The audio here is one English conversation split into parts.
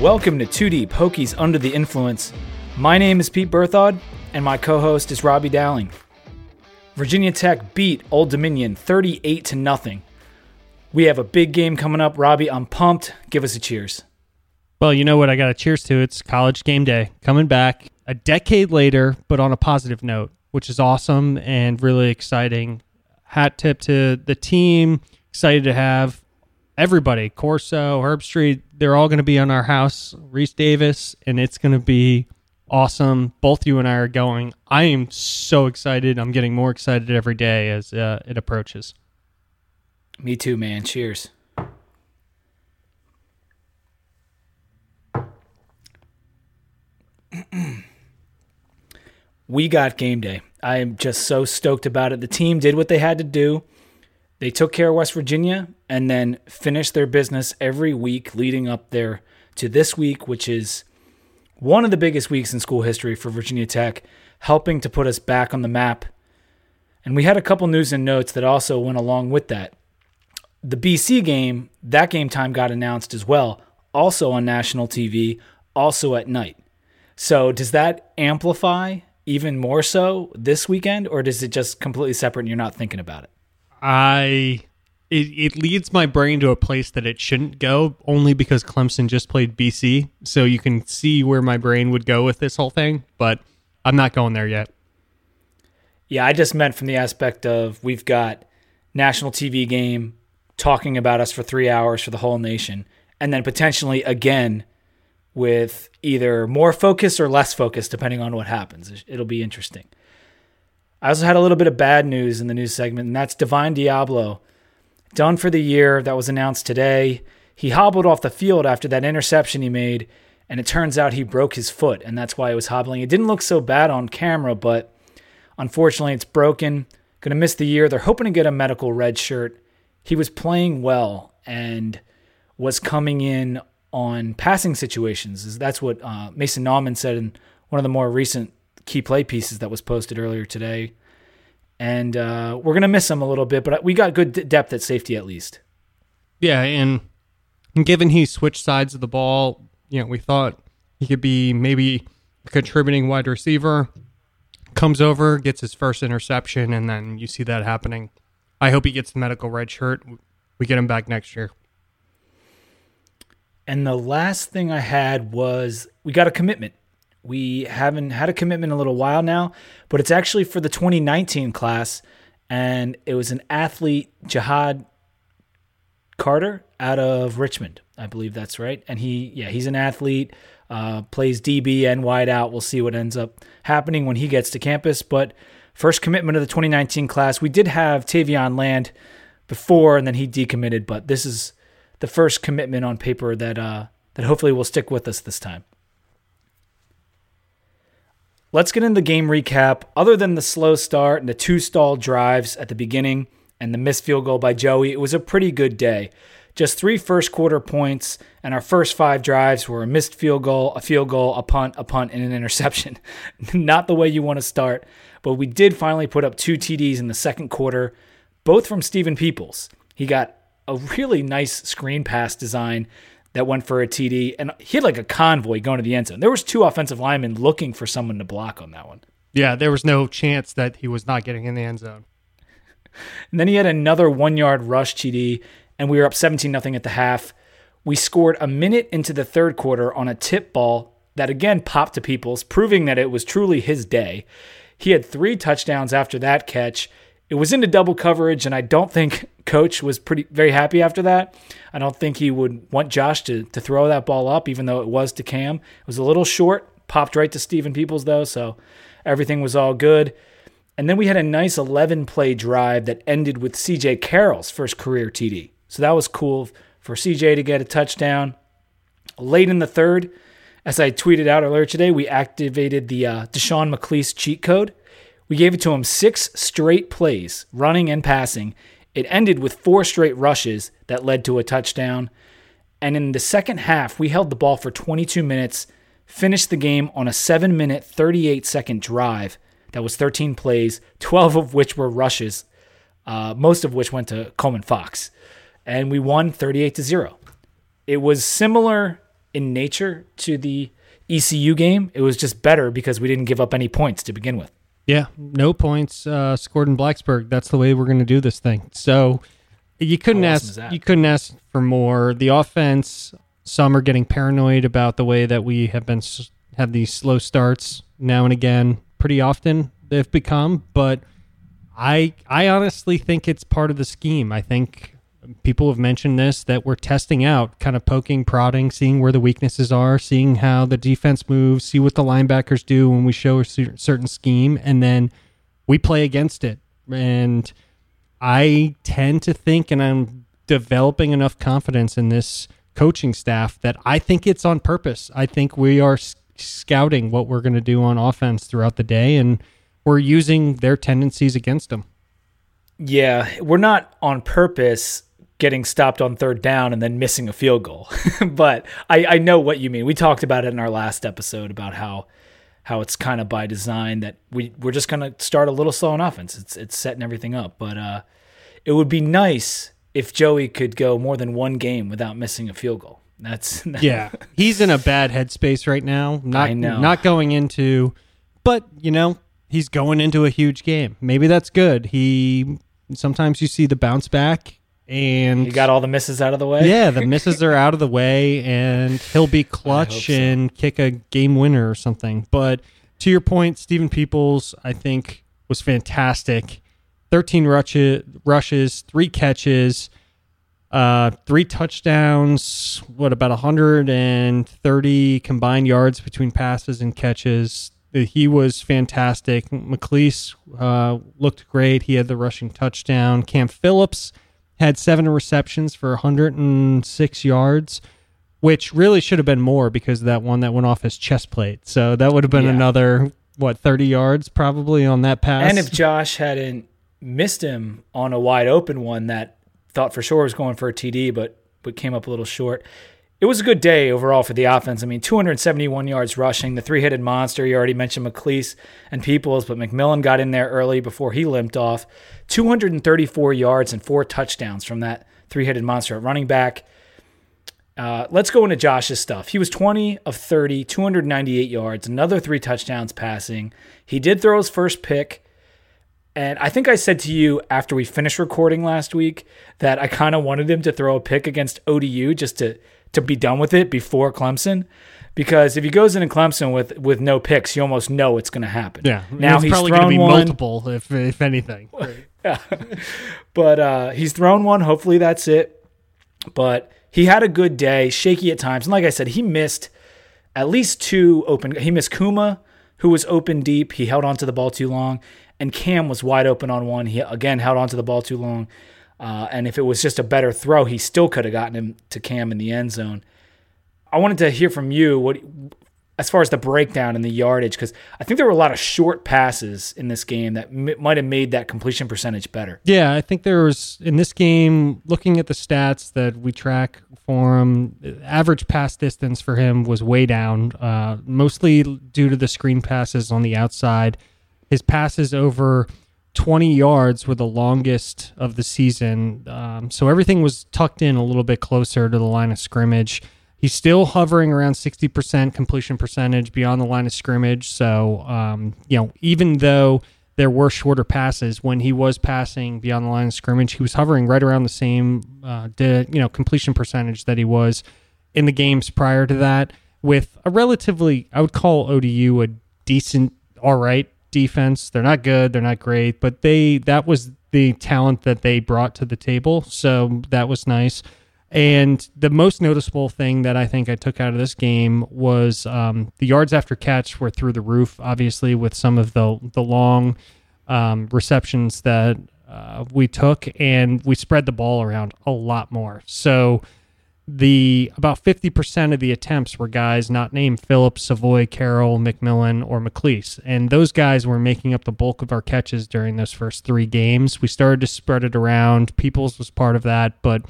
Welcome to 2 Deep Hokies Under the Influence. My name is Pete Berthod, and my co host is Robbie Dowling. Virginia Tech beat Old Dominion 38 to nothing. We have a big game coming up. Robbie, I'm pumped. Give us a cheers. Well, you know what I got a cheers to? It's college game day coming back a decade later, but on a positive note, which is awesome and really exciting. Hat tip to the team. Excited to have everybody Corso, Herbstreit, they're all going to be on our house, Rece Davis, and it's going to be awesome. Both you and I are going. I am so excited. I'm getting more excited every day as uh, it approaches. Me too, man. Cheers. we got game day. I am just so stoked about it. The team did what they had to do. They took care of West Virginia and then finish their business every week leading up there to this week, which is one of the biggest weeks in school history for Virginia Tech, helping to put us back on the map. And we had a couple news and notes that also went along with that. The BC game, that game time got announced as well, also on national TV, also at night. So does that amplify even more so this weekend, or does it just completely separate and you're not thinking about it? I it, it leads my brain to a place that it shouldn't go only because Clemson just played BC. So you can see where my brain would go with this whole thing, but I'm not going there yet. Yeah, I just meant from the aspect of we've got national TV game talking about us for three hours for the whole nation, and then potentially again with either more focus or less focus, depending on what happens. It'll be interesting. I also had a little bit of bad news in the news segment, and that's Divine Deablo. Done for the year. That was announced today. He hobbled off the field after that interception he made, and it turns out he broke his foot, and that's why he was hobbling. It didn't look so bad on camera, but unfortunately, it's broken. Going to miss the year. They're hoping to get a medical red shirt. He was playing well and was coming in on passing situations. That's what uh, Mason Nauman said in one of the more recent key play pieces that was posted earlier today. And uh, we're going to miss him a little bit, but we got good depth at safety at least. Yeah, and given he switched sides of the ball, you know, we thought he could be maybe a contributing wide receiver. Comes over, gets his first interception, and then you see that happening. I hope he gets the medical red shirt. We get him back next year. And the last thing I had was we got a commitment. We haven't had a commitment in a little while now, but it's actually for the 2019 class. And it was an athlete, Jihad Carter, out of Richmond. I believe that's right. And he, yeah, he's an athlete, uh, plays DB and wide out. We'll see what ends up happening when he gets to campus. But first commitment of the 2019 class, we did have Tavion Land before, and then he decommitted. But this is the first commitment on paper that uh, that hopefully will stick with us this time. Let's get into the game recap. Other than the slow start and the two stalled drives at the beginning and the missed field goal by Joey, it was a pretty good day. Just three first quarter points, and our first five drives were a missed field goal, a field goal, a punt, a punt, and an interception. Not the way you want to start, but we did finally put up two TDs in the second quarter, both from Steven Peoples. He got a really nice screen pass design that went for a TD, and he had like a convoy going to the end zone. There was two offensive linemen looking for someone to block on that one. Yeah, there was no chance that he was not getting in the end zone. And then he had another one yard rush TD, and we were up 17 nothing at the half. We scored a minute into the third quarter on a tip ball that again popped to Peoples, proving that it was truly his day. He had three touchdowns after that catch. It was into double coverage, and I don't think coach was pretty very happy after that. I don't think he would want Josh to to throw that ball up, even though it was to Cam. It was a little short, popped right to Steven Peoples though, so everything was all good. And then we had a nice 11 play drive that ended with CJ Carroll's first career TD. So that was cool for CJ to get a touchdown. Late in the third, as I tweeted out earlier today, we activated the uh, Deshawn McClease cheat code. We gave it to him six straight plays, running and passing, it ended with four straight rushes that led to a touchdown. And in the second half, we held the ball for 22 minutes, finished the game on a 7 minute, 38 second drive that was 13 plays, 12 of which were rushes, uh, most of which went to Coleman Fox. And we won 38 to 0. It was similar in nature to the ECU game. It was just better because we didn't give up any points to begin with. Yeah, no points uh, scored in Blacksburg. That's the way we're going to do this thing. So you couldn't awesome ask you couldn't ask for more. The offense, some are getting paranoid about the way that we have been have these slow starts now and again. Pretty often they've become, but I I honestly think it's part of the scheme. I think people have mentioned this that we're testing out, kind of poking, prodding, seeing where the weaknesses are, seeing how the defense moves, see what the linebackers do when we show a certain scheme, and then we play against it. And I tend to think, and I'm developing enough confidence in this coaching staff that I think it's on purpose. I think we are scouting what we're going to do on offense throughout the day, and we're using their tendencies against them. Yeah, we're not on purpose getting stopped on third down and then missing a field goal. but I, I know what you mean. We talked about it in our last episode about how how it's kind of by design that we we're just gonna start a little slow on offense. It's it's setting everything up. But uh, it would be nice if Joey could go more than one game without missing a field goal. That's Yeah, he's in a bad headspace right now. Not I know. not going into, but you know he's going into a huge game. Maybe that's good. He sometimes you see the bounce back, and You got all the misses out of the way. yeah, the misses are out of the way, and he'll be clutch so. and kick a game winner or something. But to your point, Steven Peoples, I think, was fantastic. Thirteen rushes, rushes, three catches, uh, three touchdowns. What about 130 combined yards between passes and catches? He was fantastic. McClease uh, looked great. He had the rushing touchdown. Cam Phillips had seven receptions for 106 yards, which really should have been more because of that one that went off his chest plate. So that would have been Yeah. another what 30 yards probably on that pass. And if Josh hadn't missed him on a wide open one that thought for sure was going for a TD, but but came up a little short. It was a good day overall for the offense. I mean, 271 yards rushing, the three-headed monster. You already mentioned McClease and Peoples, but McMillan got in there early before he limped off. 234 yards and four touchdowns from that three-headed monster at running back. Uh, let's go into Josh's stuff. He was 20 of 30, 298 yards, another three touchdowns passing. He did throw his first pick. And I think I said to you after we finished recording last week that I kind of wanted him to throw a pick against ODU just to to be done with it before Clemson. Because if he goes into Clemson with with no picks, you almost know it's going to happen. yeah, Now it's he's probably going to be one, multiple if if anything. but uh, he's thrown one. Hopefully that's it. But he had a good day, shaky at times, and like I said, he missed at least two open. He missed Kumah, who was open deep. He held onto the ball too long, and Cam was wide open on one. He again held onto the ball too long. Uh, and if it was just a better throw, he still could have gotten him to Cam in the end zone. I wanted to hear from you what, as far as the breakdown and the yardage, because I think there were a lot of short passes in this game that m- might have made that completion percentage better. Yeah, I think there was in this game. Looking at the stats that we track for him, average pass distance for him was way down, uh, mostly due to the screen passes on the outside. His passes over 20 yards were the longest of the season, um, so everything was tucked in a little bit closer to the line of scrimmage. He's still hovering around 60% completion percentage beyond the line of scrimmage. So, um, you know, even though there were shorter passes when he was passing beyond the line of scrimmage, he was hovering right around the same, uh, you know, completion percentage that he was in the games prior to that. With a relatively, I would call ODU a decent, all right defense. They're not good, they're not great, but they that was the talent that they brought to the table. So that was nice. And the most noticeable thing that I think I took out of this game was um, the yards after catch were through the roof. Obviously, with some of the the long um, receptions that uh, we took, and we spread the ball around a lot more. So the about 50% of the attempts were guys not named Phillips, Savoy, Carroll, McMillan, or McClease. And those guys were making up the bulk of our catches during those first three games. We started to spread it around. Peoples was part of that, but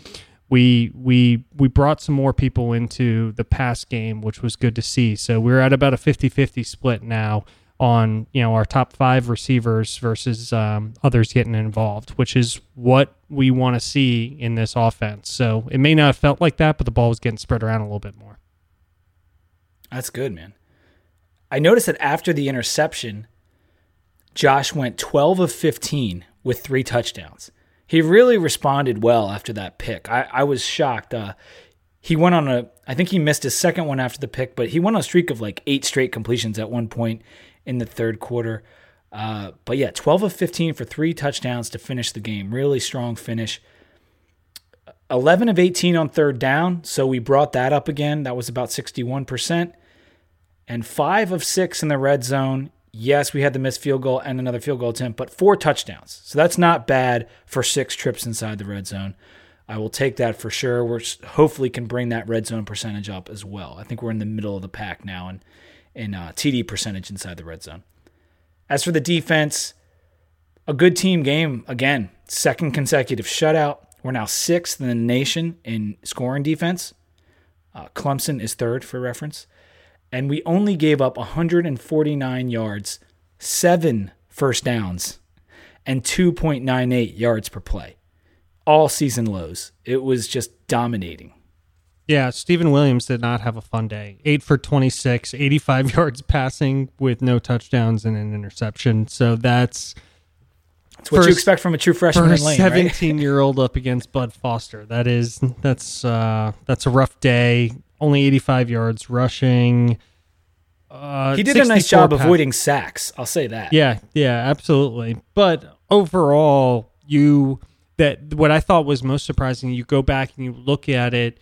we we we brought some more people into the pass game, which was good to see. So we're at about a 50-50 split now on you know our top five receivers versus um, others getting involved, which is what we want to see in this offense. So it may not have felt like that, but the ball was getting spread around a little bit more. That's good, man. I noticed that after the interception, Josh went 12 of 15 with three touchdowns. He really responded well after that pick. I, I was shocked. Uh, he went on a, I think he missed his second one after the pick, but he went on a streak of like eight straight completions at one point in the third quarter. Uh, but yeah, 12 of 15 for three touchdowns to finish the game. Really strong finish. 11 of 18 on third down, so we brought that up again. That was about 61%. And 5 of 6 in the red zone. Yes, we had the missed field goal and another field goal attempt, but four touchdowns. So that's not bad for six trips inside the red zone. I will take that for sure. We're hopefully can bring that red zone percentage up as well. I think we're in the middle of the pack now in in uh, TD percentage inside the red zone. As for the defense, a good team game again. Second consecutive shutout. We're now sixth in the nation in scoring defense. Uh, Clemson is third for reference. And we only gave up 149 yards, seven first downs, and 2.98 yards per play. All season lows. It was just dominating. Yeah, Stephen Williams did not have a fun day. Eight for 26, 85 yards passing with no touchdowns and an interception. So that's it's what you expect from a true freshman for lane, 17 right? year old up against Bud Foster. That is that's uh, that's a rough day. Only 85 yards rushing. Uh, he did a nice job pass. avoiding sacks. I'll say that. Yeah, yeah, absolutely. But overall, you that what I thought was most surprising. You go back and you look at it.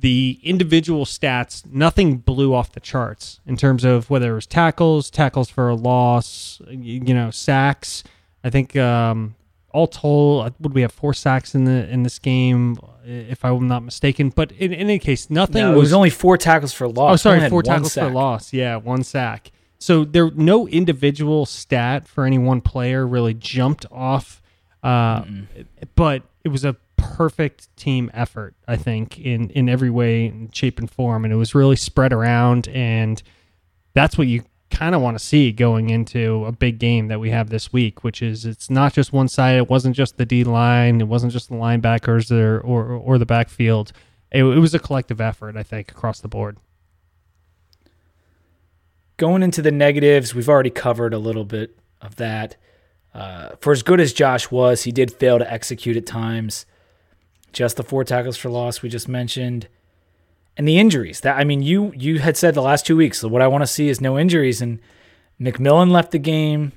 The individual stats, nothing blew off the charts in terms of whether it was tackles, tackles for a loss, you know, sacks I think um, all told, uh, would we have four sacks in the in this game, if I'm not mistaken? But in, in any case, nothing. No, was, it was only four tackles for loss. Oh, sorry, four tackles sack. for loss. Yeah, one sack. So there, no individual stat for any one player really jumped off, uh, but it was a perfect team effort. I think in in every way, shape, and form, and it was really spread around, and that's what you kind of want to see going into a big game that we have this week, which is it's not just one side. It wasn't just the D line. It wasn't just the linebackers or or, or the backfield. It, it was a collective effort, I think, across the board. Going into the negatives, we've already covered a little bit of that. Uh, for as good as Josh was, he did fail to execute at times. Just the four tackles for loss we just mentioned and the injuries. That I mean, you you had said the last two weeks. So what I want to see is no injuries. And McMillan left the game.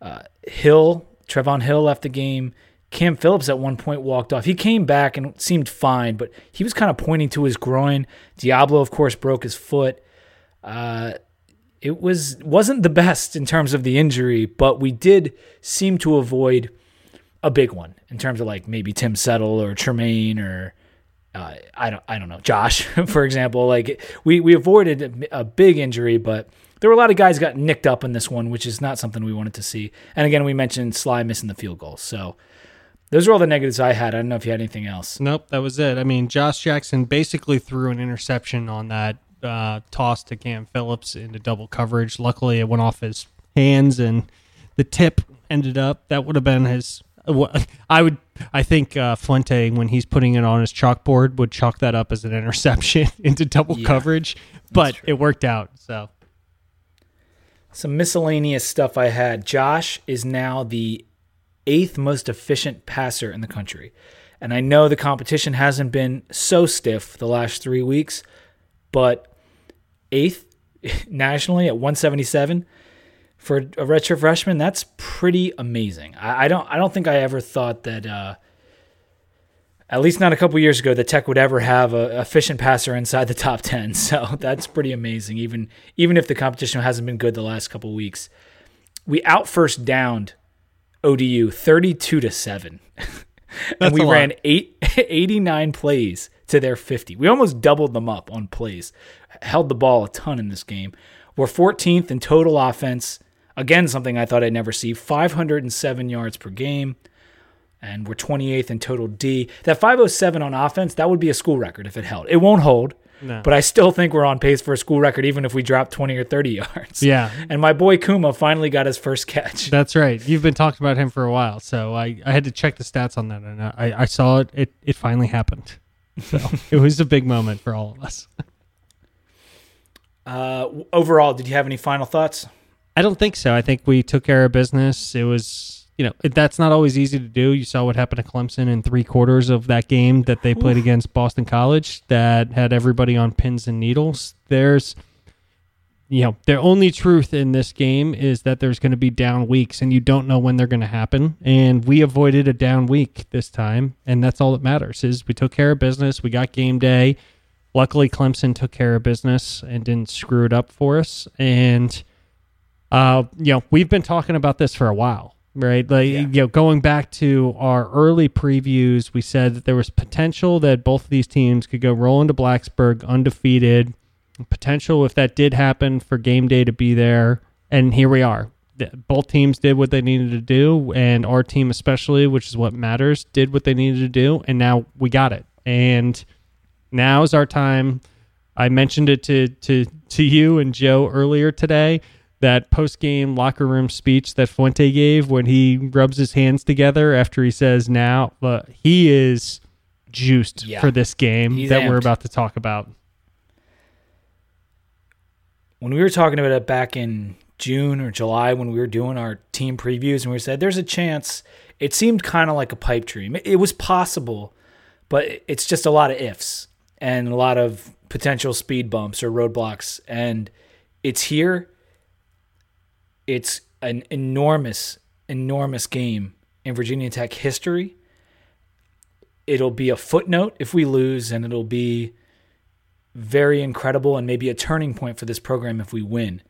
Uh, Hill, Trevon Hill left the game. Cam Phillips at one point walked off. He came back and seemed fine, but he was kind of pointing to his groin. Deablo, of course, broke his foot. Uh, it was wasn't the best in terms of the injury, but we did seem to avoid a big one in terms of like maybe Tim Settle or Tremaine or uh, I don't I don't know Josh for example. Like we we avoided a, big injury but there were a lot of guys got nicked up in this one which is not something we wanted to see. And again we mentioned Slye missing the field goal. So those are all the negatives I had. I don't know if you had anything else. Nope that was it. I mean Josh Jackson basically threw an interception on that uh, toss to Cam Phillips into double coverage. Luckily it went off his hands and the tip ended up that would have been his I would, I think uh, Fuente, when he's putting it on his chalkboard, would chalk that up as an interception into double yeah, coverage, but it worked out. So, some miscellaneous stuff I had. Josh is now the eighth most efficient passer in the country. And I know the competition hasn't been so stiff the last three weeks, but eighth nationally at 177 for a redshirt freshman, that's pretty amazing. I, I, don't I don't think I ever thought that uh, at least not a couple years ago that Tech would ever have a efficient passer inside the top ten. So that's pretty amazing. Even even if the competition hasn't been good the last couple weeks, we out first downed ODU thirty two to seven, and we ran eight, 89 plays to their fifty. We almost doubled them up on plays. Held the ball a ton in this game. We're 14th in total offense Again, something I thought I'd never see 507 yards per game. And we're 28th in total D. That 507 on offense, that would be a school record if it held. It won't hold. No. But I still think we're on pace for a school record, even if we drop 20 or 30 yards. Yeah. And my boy Kumah finally got his first catch. That's right. You've been talking about him for a while. So I, I had to check the stats on that. And I, I saw it. It, it finally happened. So it was a big moment for all of us. Uh, overall, did you have any final thoughts? I don't think so. I think we took care of business. It was, you know, that's not always easy to do. You saw what happened to Clemson in three quarters of that game that they played against Boston College that had everybody on pins and needles. There's, you know, the only truth in this game is that there's going to be down weeks and you don't know when they're going to happen. And we avoided a down week this time. And that's all that matters is we took care of business. We got game day. Luckily, Clemson took care of business and didn't screw it up for us. And, uh, you know, we've been talking about this for a while, right? Like, yeah. you know, going back to our early previews, we said that there was potential that both of these teams could go roll into Blacksburg undefeated potential if that did happen for game day to be there. And here we are. Both teams did what they needed to do, and our team, especially, which is what matters, did what they needed to do, and now we got it. And now is our time. I mentioned it to to to you and Joe earlier today. That post game locker room speech that Fuente gave when he rubs his hands together after he says, "Now, but he is juiced yeah. for this game He's that amped. we're about to talk about." when we were talking about it back in June or July when we were doing our team previews and we said there's a chance it seemed kind of like a pipe dream. It was possible, but it's just a lot of ifs and a lot of potential speed bumps or roadblocks and it's here. It's an enormous enormous game in Virginia Tech history. It'll be a footnote if we lose and it'll be very incredible and maybe a turning point for this program if we win.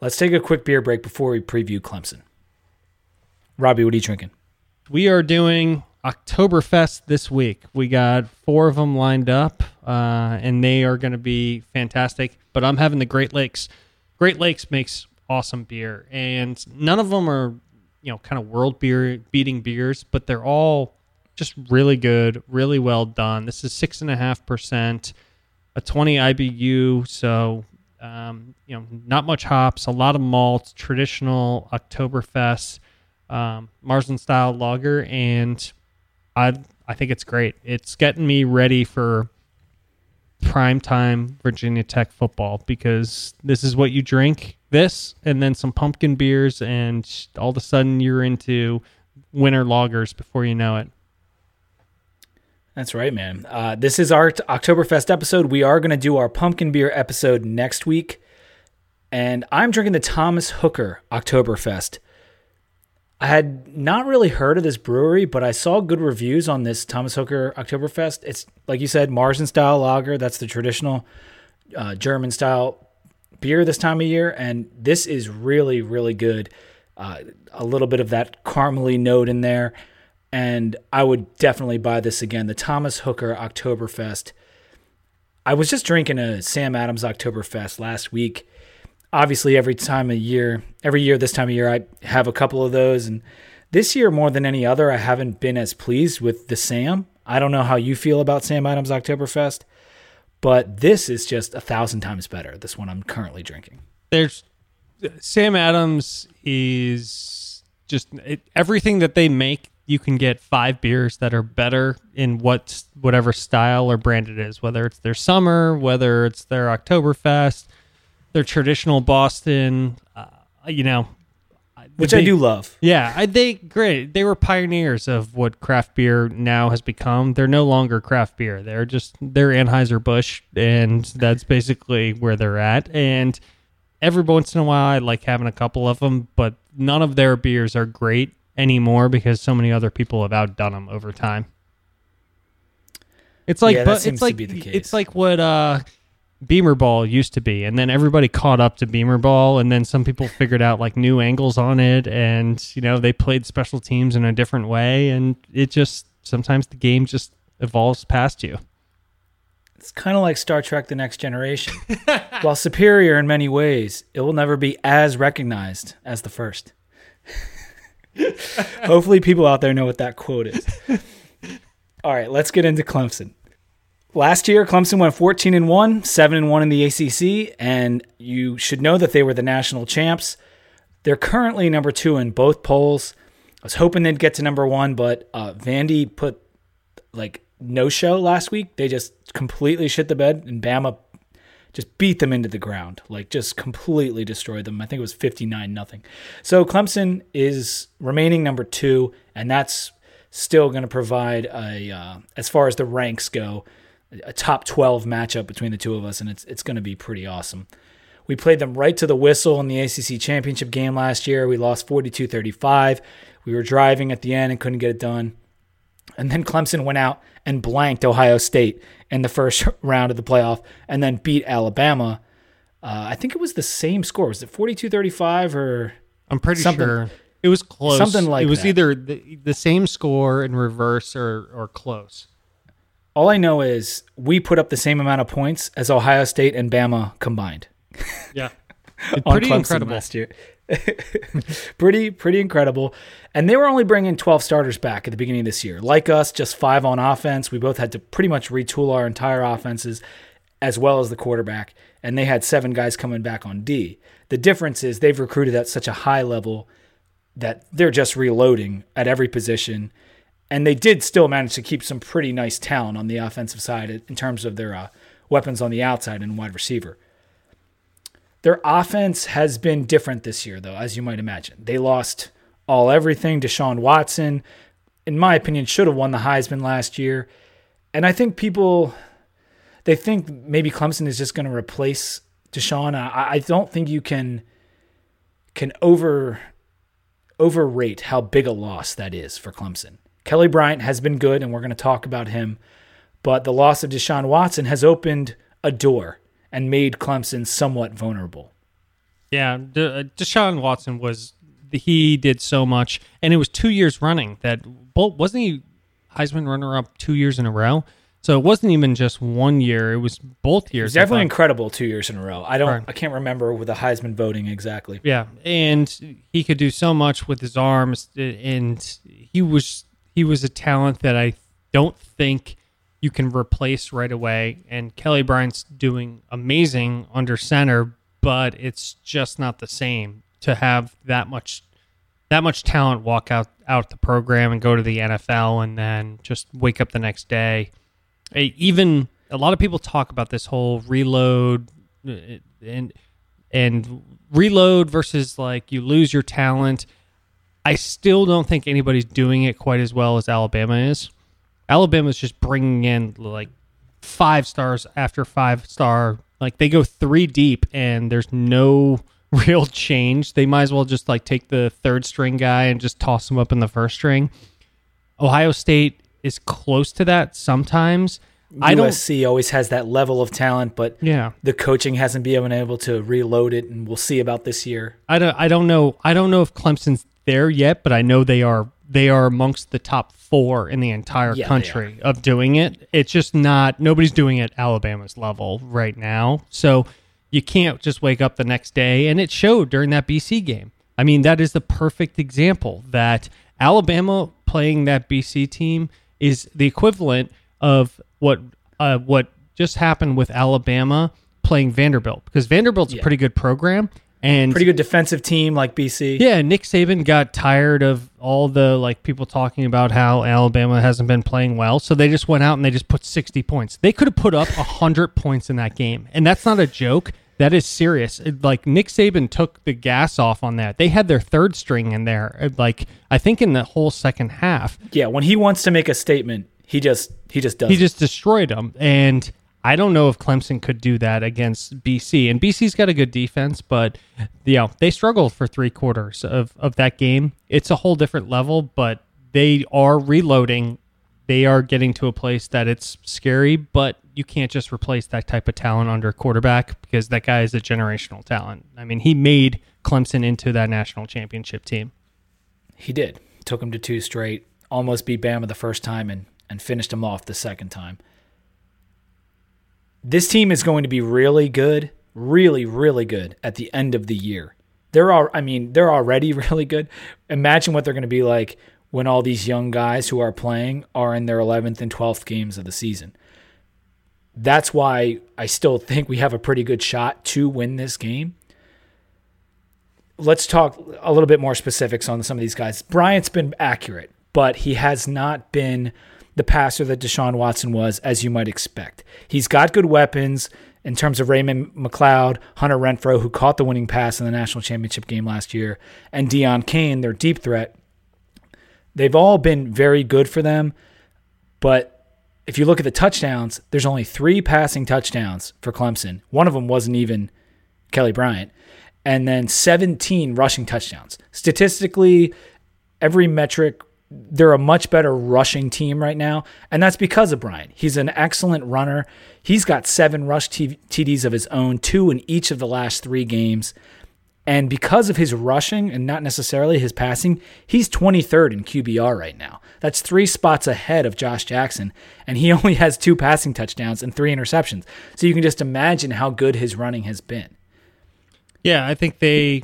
Let's take a quick beer break before we preview Clemson. Robbie, what are you drinking? We are doing Oktoberfest this week. We got four of them lined up, uh, and they are going to be fantastic. But I'm having the Great Lakes. Great Lakes makes awesome beer, and none of them are, you know, kind of world beer beating beers, but they're all just really good, really well done. This is six and a half percent, a 20 IBU, so um, you know not much hops, a lot of malt, traditional Oktoberfest, um, Marzen style lager, and I I think it's great. It's getting me ready for prime time Virginia Tech football because this is what you drink this and then some pumpkin beers and all of a sudden you're into winter lagers before you know it. That's right, man. Uh, this is our Oktoberfest episode. We are going to do our pumpkin beer episode next week. And I'm drinking the Thomas Hooker Oktoberfest. I had not really heard of this brewery, but I saw good reviews on this Thomas Hooker Oktoberfest. It's, like you said, Marzen style lager. That's the traditional uh, German style beer this time of year. And this is really, really good. Uh, a little bit of that caramely note in there and I would definitely buy this again. The Thomas Hooker Oktoberfest. I was just drinking a Sam Adams Oktoberfest last week. Obviously, every time of year, every year this time of year, I have a couple of those, and this year more than any other, I haven't been as pleased with the Sam. I don't know how you feel about Sam Adams Oktoberfest, but this is just a thousand times better. This one I'm currently drinking. There's Sam Adams is just it, everything that they make you can get five beers that are better in what whatever style or brand it is, whether it's their summer, whether it's their Oktoberfest, their traditional Boston, uh, you know, which they, I do love. Yeah, I, they great. They were pioneers of what craft beer now has become. They're no longer craft beer. They're just they're Anheuser Busch, and that's basically where they're at. And every once in a while, I like having a couple of them, but none of their beers are great anymore because so many other people have outdone them over time. It's like, yeah, but it's like it's like what uh, Beamer Ball used to be, and then everybody caught up to Beamer Ball, and then some people figured out like new angles on it, and you know they played special teams in a different way, and it just sometimes the game just evolves past you. It's kind of like Star Trek: The Next Generation. While superior in many ways, it will never be as recognized as the first. Hopefully, people out there know what that quote is. All right, let's get into Clemson. Last year, Clemson went 14 and 1, 7 and 1 in the ACC, and you should know that they were the national champs. They're currently number two in both polls. I was hoping they'd get to number one, but uh, Vandy put like no show last week. They just completely shit the bed, and Bama just beat them into the ground, like just completely destroyed them. I think it was 59 nothing. So Clemson is remaining number two, and that's still going to provide a, uh, as far as the ranks go, a top 12 matchup between the two of us, and it's it's going to be pretty awesome. We played them right to the whistle in the ACC championship game last year. We lost 42 35. We were driving at the end and couldn't get it done. And then Clemson went out and blanked Ohio State in the first round of the playoff and then beat Alabama. Uh, I think it was the same score. Was it 42 35 or? I'm pretty Something- sure it was close. something like it was that. either the, the same score in reverse or or close. All I know is we put up the same amount of points as Ohio State and Bama combined. Yeah, pretty Clemson incredible. last year. pretty pretty incredible. And they were only bringing 12 starters back at the beginning of this year. Like us, just 5 on offense. We both had to pretty much retool our entire offenses as well as the quarterback, and they had 7 guys coming back on D. The difference is they've recruited at such a high level that they're just reloading at every position. And they did still manage to keep some pretty nice talent on the offensive side in terms of their uh, weapons on the outside and wide receiver. Their offense has been different this year, though, as you might imagine. They lost all everything. Deshaun Watson, in my opinion, should have won the Heisman last year. And I think people, they think maybe Clemson is just going to replace Deshaun. I, I don't think you can can over overrate how big a loss that is for Clemson. Kelly Bryant has been good, and we're going to talk about him. But the loss of Deshaun Watson has opened a door and made Clemson somewhat vulnerable. Yeah, De- uh, Deshaun Watson was he did so much, and it was two years running that both wasn't he Heisman runner up two years in a row. So it wasn't even just one year; it was both years. It's definitely incredible two years in a row. I don't, Right. I can't remember with the Heisman voting exactly. Yeah, and he could do so much with his arms, and he was he was a talent that I don't think you can replace right away. And Kelly Bryant's doing amazing under center, but it's just not the same to have that much that much talent walk out out the program and go to the NFL and then just wake up the next day. Even a lot of people talk about this whole reload uh, and and reload versus like you lose your talent. I still don't think anybody's doing it quite as well as Alabama is. Alabama's just bringing in like five stars after five star. Like they go three deep and there's no real change. They might as well just like take the third string guy and just toss him up in the first string. Ohio State is close to that sometimes. I don't. USC always has that level of talent, but Yeah, the coaching hasn't been able to reload it, and we'll see about this year. I don't. I don't know. I don't know if Clemson's there yet, but I know they are. They are amongst the top four in the entire Yeah, country of doing it. It's just not. Nobody's doing it Alabama's level right now. So you can't just wake up the next day, and it showed during that BC game. I mean, that is the perfect example that Alabama playing that BC team is the equivalent of what uh, what just happened with Alabama playing Vanderbilt because Vanderbilt's a pretty good program and Pretty good defensive team like BC. yeah, Nick Saban got tired of all the like people talking about how Alabama hasn't been playing well, so they just went out and they just put 60 points. They could have put up 100 points in that game. And that's not a joke. That is serious. It- like Nick Saban took the gas off on that. They had their third string in there. uh, Like I think in the whole second half. Yeah, when he wants to make a statement, he just he just does. He just destroyed them. And I don't know if Clemson could do that against BC. And BC's got a good defense, but you know, they struggled for three quarters of, of that game. It's a whole different level, but they are reloading. They are getting to a place that it's scary, but you can't just replace that type of talent under a quarterback because that guy is a generational talent. I mean, he made Clemson into that national championship team. He did. Took him to two straight. Almost beat Bama the first time and and finished him off the second time. This team is going to be really good, really, really good at the end of the year. They're all I mean, they're already really good. Imagine what they're going to be like when all these young guys who are playing are in their 11th and 12th games of the season. That's why I still think we have a pretty good shot to win this game let's talk a little bit more specifics on some of these guys. Bryant's been accurate, but he has not been the passer that Deshaun Watson was, as you might expect. He's got good weapons, in terms of Raymond McCloud, Hunter Renfrow, who caught the winning pass in the national championship game last year, and Deon Cain, their deep threat. They've all been very good for them, but if you look at the touchdowns, there's only three passing touchdowns for Clemson. One of them wasn't even Kelly Bryant. And then 17 rushing touchdowns. Statistically, every metric, they're a much better rushing team right now. And that's because of Bryant. He's an excellent runner. He's got seven rush TDs of his own, two in each of the last three games. And because of his rushing and not necessarily his passing, he's 23rd in QBR right now. That's three spots ahead of Josh Jackson, and he only has two passing touchdowns and three interceptions. So you can just imagine how good his running has been. Yeah, I think they,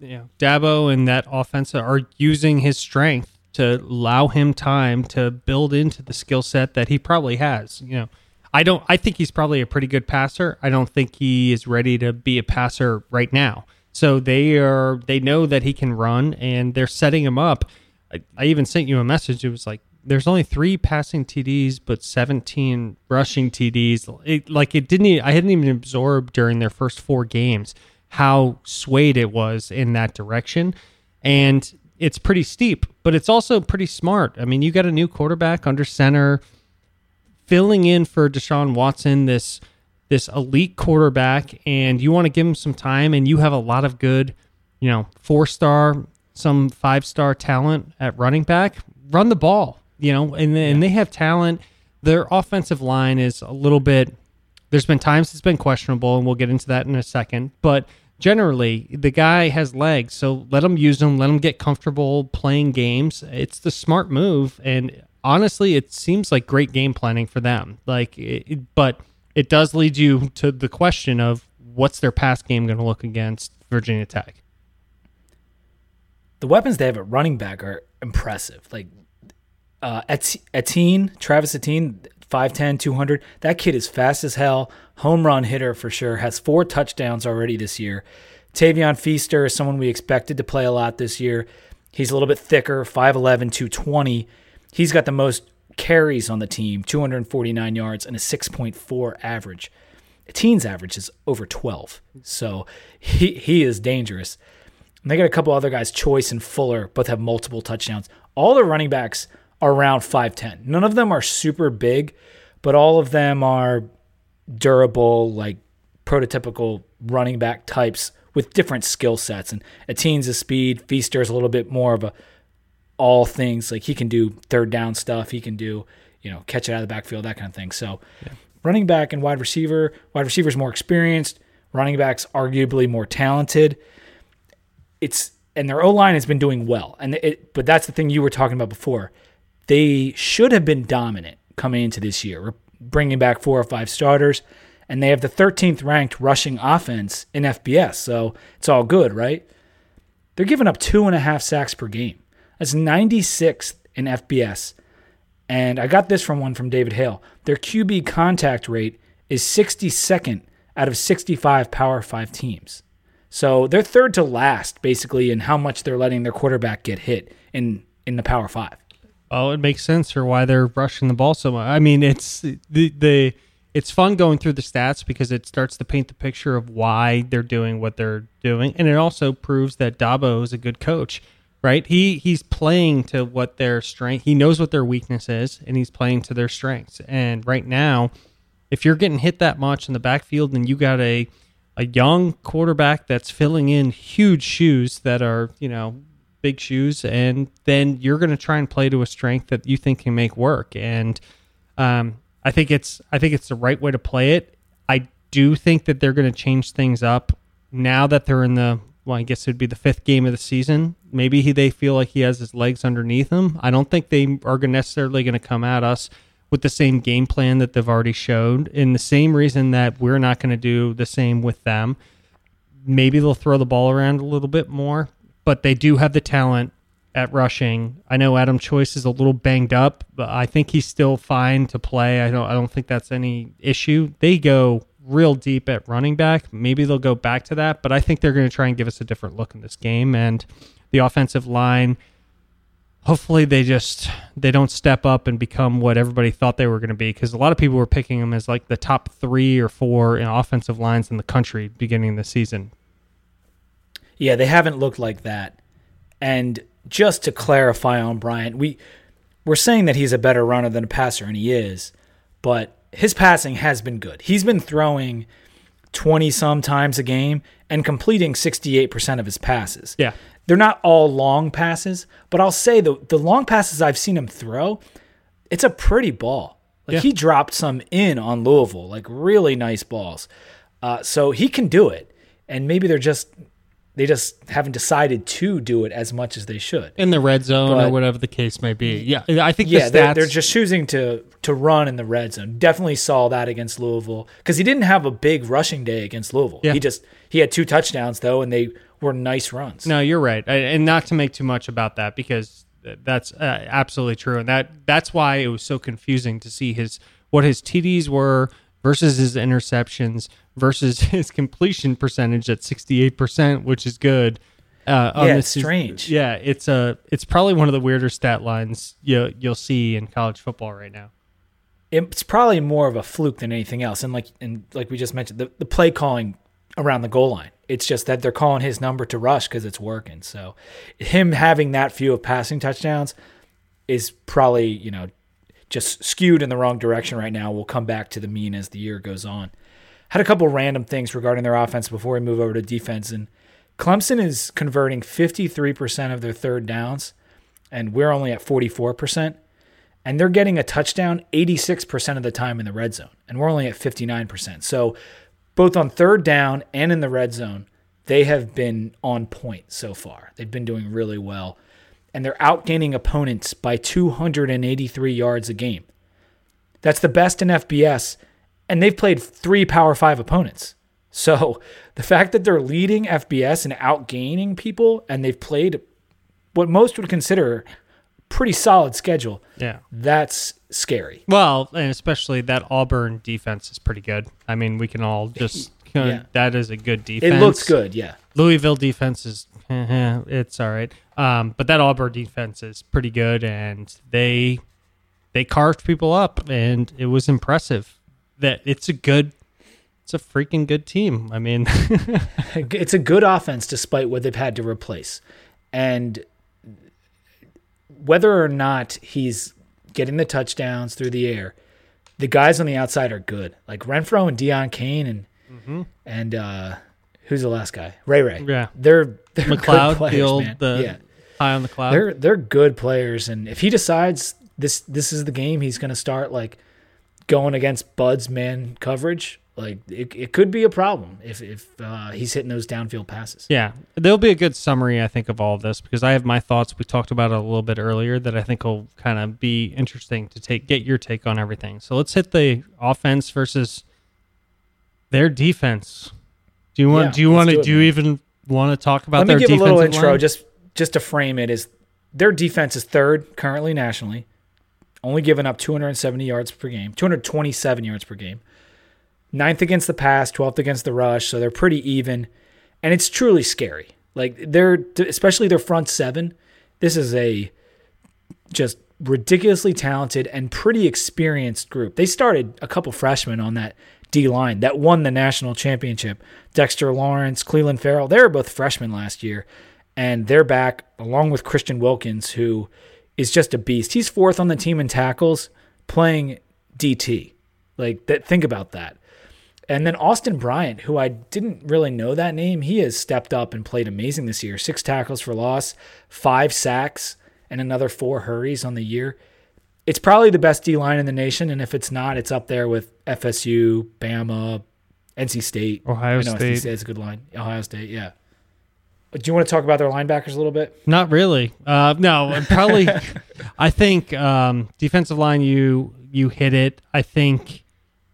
you know, Dabo and that offense are using his strength to allow him time to build into the skill set that he probably has. You know, I don't. I think he's probably a pretty good passer. I don't think he is ready to be a passer right now. So they are. They know that he can run, and they're setting him up. I, I even sent you a message. It was like there's only three passing TDs, but 17 rushing TDs. It, like it didn't. I hadn't even absorbed during their first four games how swayed it was in that direction. And it's pretty steep, but it's also pretty smart. I mean, you got a new quarterback under center, filling in for Deshaun Watson, this this elite quarterback, and you want to give him some time, and you have a lot of good, you know, four star, some five star talent at running back. Run the ball, you know, and and they have talent. Their offensive line is a little bit there's been times it's been questionable, and we'll get into that in a second. But generally, the guy has legs, so let him use them. Let him get comfortable playing games. It's the smart move, and honestly, it seems like great game planning for them. Like, it, but it does lead you to the question of what's their pass game going to look against Virginia Tech. The weapons they have at running back are impressive. Like uh, Etienne, Travis Etienne, 5'10, 200. That kid is fast as hell. Home run hitter for sure. Has four touchdowns already this year. Tavien Feaster is someone we expected to play a lot this year. He's a little bit thicker, 5'11, 220. He's got the most carries on the team, 249 yards, and a 6.4 average. Etienne's average is over 12. So he, he is dangerous. And they got a couple other guys, Choice and Fuller, both have multiple touchdowns. All the running backs are around 5'10. None of them are super big, but all of them are durable, like prototypical running back types with different skill sets. And Etienne's a speed, Feaster is a little bit more of a all things. Like he can do third down stuff, he can do, you know, catch it out of the backfield, that kind of thing. So yeah. running back and wide receiver, wide receiver is more experienced, running backs arguably more talented. It's and their O line has been doing well. And it, but that's the thing you were talking about before they should have been dominant coming into this year. Bringing back four or five starters, and they have the 13th ranked rushing offense in FBS, so it's all good, right? They're giving up two and a half sacks per game. That's 96th in FBS. And I got this from one from David Hale. Their QB contact rate is 62nd out of 65 Power 5 teams. So they're third to last, basically, in how much they're letting their quarterback get hit in, in the Power 5. Oh, it makes sense for why they're rushing the ball so much. I mean, it's the the it's fun going through the stats because it starts to paint the picture of why they're doing what they're doing, and it also proves that Dabo is a good coach, right? He he's playing to what their strength. He knows what their weakness is, and he's playing to their strengths. And right now, if you're getting hit that much in the backfield, and you got a a young quarterback that's filling in huge shoes that are you know big shoes, and then you're going to try and play to a strength that you think can make work. And um, I think it's I think it's the right way to play it. I do think that they're going to change things up now that they're in the well, I guess it would be the fifth game of the season. Maybe he, they feel like he has his legs underneath him. I don't think they are necessarily going to come at us with the same game plan that they've already showed. In the same reason that we're not going to do the same with them. Maybe they'll throw the ball around a little bit more, but they do have the talent at rushing. I know Adam Choice is a little banged up, but I think he's still fine to play. I don't I don't think that's any issue. They go real deep at running back. Maybe they'll go back to that, but I think they're going to try and give us a different look in this game and the offensive line hopefully they just they don't step up and become what everybody thought they were going to be because a lot of people were picking them as like the top three or four in offensive lines in the country beginning of the season. Yeah, they haven't looked like that. And just to clarify on Bryant, we we're saying that he's a better runner than a passer, and he is, but his passing has been good. He's been throwing 20 some times a game and completing 68% of his passes. Yeah. They're not all long passes, but I'll say the the long passes I've seen him throw, it's a pretty ball. Like Yeah. he dropped some in on Louisville, like really nice balls. Uh, so he can do it, and maybe they're just they just haven't decided to do it as much as they should. in the red zone or whatever the case may be. Yeah, I think Yeah, the they're, they're just choosing to to run in the red zone. Definitely saw that against Louisville because he didn't have a big rushing day against Louisville. Yeah. He just he had two touchdowns though, and they were nice runs. no, you're right, I- and not to make too much about that because that's uh, absolutely true, and that that's why it was so confusing to see his what his TDs were versus his interceptions versus his completion percentage at 68 percent, which is good. Uh, on Yeah, it's strange. Yeah, it's a it's probably one of the weirder stat lines you you'll see in college football right now. it's probably more of a fluke than anything else. And like and like we just mentioned, the, the play calling around the goal line. It's just that they're calling his number to rush because it's working. So him having that few of passing touchdowns is probably you know just skewed in the wrong direction right now. We'll come back to the mean as the year goes on. Had a couple random things regarding their offense before we move over to defense. And Clemson is converting 53% of their third downs, and we're only at 44% and they're getting a touchdown 86% of the time in the red zone, and we're only at 59%. So, both on third down and in the red zone, they have been on point so far. They've been doing really well, and they're outgaining opponents by 283 yards a game. That's the best in FBS, and they've played three Power Five opponents. So, the fact that they're leading FBS and outgaining people, and they've played what most would consider pretty solid schedule. Yeah. That's scary. Well, and especially that Auburn defense is pretty good. I mean, we can all just Yeah. that is a good defense. It looks good, yeah. Louisville defense is it's all right. Um, but that Auburn defense is pretty good, and they they carved people up, and it was impressive. That it's a good, it's a freaking good team. I mean, It's a good offense despite what they've had to replace. And whether or not he's getting the touchdowns through the air, the guys on the outside are good. Like Renfrow and Deon Cain and and uh who's the last guy? Ray Ray. Yeah. They're they're good McCloud, players, the old man. the yeah. high on the cloud. They're they're good players, and if he decides this this is the game, he's going to start like going against Bud's man coverage. Like it, it could be a problem if if uh, he's hitting those downfield passes. Yeah, there'll be a good summary, I think, of all of this because I have my thoughts. We talked about it a little bit earlier that I think will kind of be interesting to take get your take on everything. So let's hit the offense versus their defense. Do you want? Yeah, do you want to? do Do you even want to talk about Let their me give a little intro line? just just to frame it. Is their defense is third currently nationally, only giving up 270 yards per game, 227 yards per game. Ninth against the pass, 12th against the rush, so they're pretty even, and it's truly scary. Like they're especially their front seven. This is a just ridiculously talented and pretty experienced group. They started a couple freshmen on that D line that won the national championship. Dexter Lawrence, Clelin Ferrell, they were both freshmen last year. And they're back along with Christian Wilkins, who is just a beast. He's fourth on the team in tackles, playing DT. Like that think about that. And then Austin Bryant, who I didn't really know that name, he has stepped up and played amazing this year. Six tackles for loss, five sacks, and another four hurries on the year. It's probably the best D line in the nation, and if it's not, it's up there with FSU, Bama, NC State. Ohio I know State. NC State's a good line. Ohio State, yeah. Do you want to talk about their linebackers a little bit? Not really. Uh, no, probably. I think um, defensive line. You you hit it. I think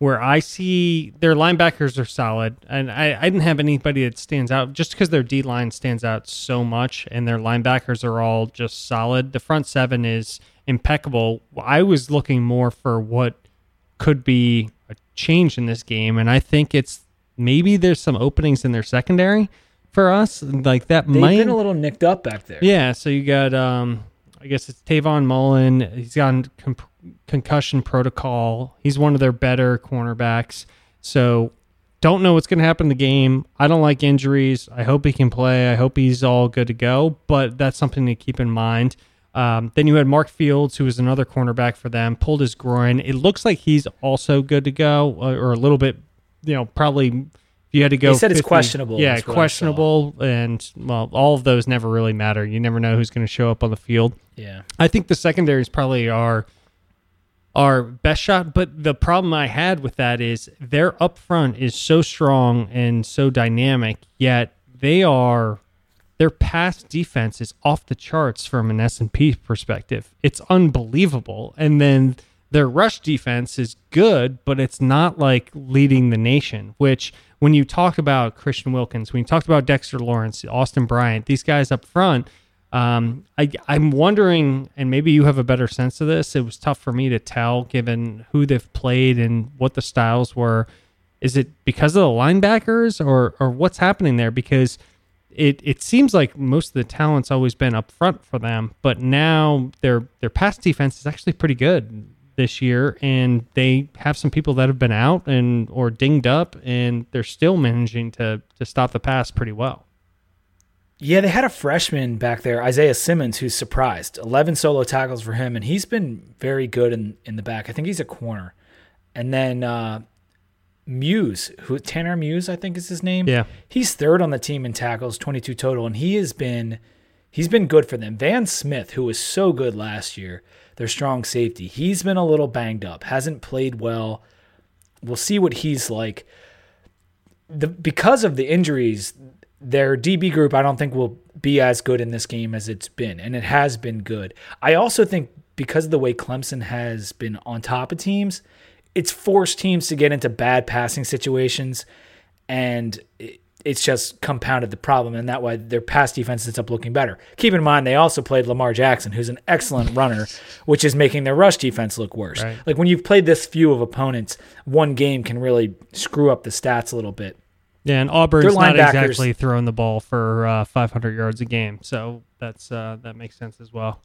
where I see their linebackers are solid, and I, I didn't have anybody that stands out just because their D line stands out so much, and their linebackers are all just solid. The front seven is impeccable. I was looking more for what could be a change in this game, and I think it's maybe there's some openings in their secondary for us. Like that They've might been a little nicked up back there. yeah, so you got um I guess it's Trayvon Mullen. He's on con- concussion protocol. He's one of their better cornerbacks. So don't know what's going to happen in the game. I don't like injuries. I hope he can play. I hope he's all good to go. But that's something to keep in mind. Um, then you had Mark Fields, who was another cornerback for them, pulled his groin. It looks like he's also good to go, or, or a little bit, you know, probably. You had to go, He said it's questionable, Yeah, is what I saw. questionable, and well, all of those never really matter. You never know who's going to show up on the field. Yeah. I think the secondaries probably are our best shot, but the problem I had with that is their up front is so strong and so dynamic, yet they are their pass defense is off the charts from an S&P perspective. It's unbelievable. And then their rush defense is good, but it's not like leading the nation, which when you talk about Christian Wilkins, when you talk about Dexter Lawrence, Austin Bryant, these guys up front, um, I, I'm wondering, and maybe you have a better sense of this. It was tough for me to tell given who they've played and what the styles were. Is it because of the linebackers or or what's happening there? Because it it seems like most of the talent's always been up front for them, but now their their pass defense is actually pretty good this year, and they have some people that have been out and or dinged up, and they're still managing to to stop the pass pretty well. Yeah, they had a freshman back there, Isaiah Simmons, who's surprised. 11 solo tackles for him, and he's been very good in, in the back. I think he's a corner. And then uh, Muse, who Tanner Muse, I think is his name. Yeah. He's third on the team in tackles, 22 total, and he has been he's been good for them. Van Smith, who was so good last year, their strong safety, he's been a little banged up, hasn't played well. We'll see what he's like. The because of the injuries, their DB group I don't think will be as good in this game as it's been, and it has been good. I also think because of the way Clemson has been on top of teams, it's forced teams to get into bad passing situations, and it- it's just compounded the problem, and that way their pass defense ends up looking better. Keep in mind they also played Lamar Jackson, who's an excellent runner, which is making their rush defense look worse. Right. Like when you've played this few of opponents, one game can really screw up the stats a little bit. Yeah, and Auburn's not exactly throwing the ball for uh, 500 yards a game, so that's uh, that makes sense as well.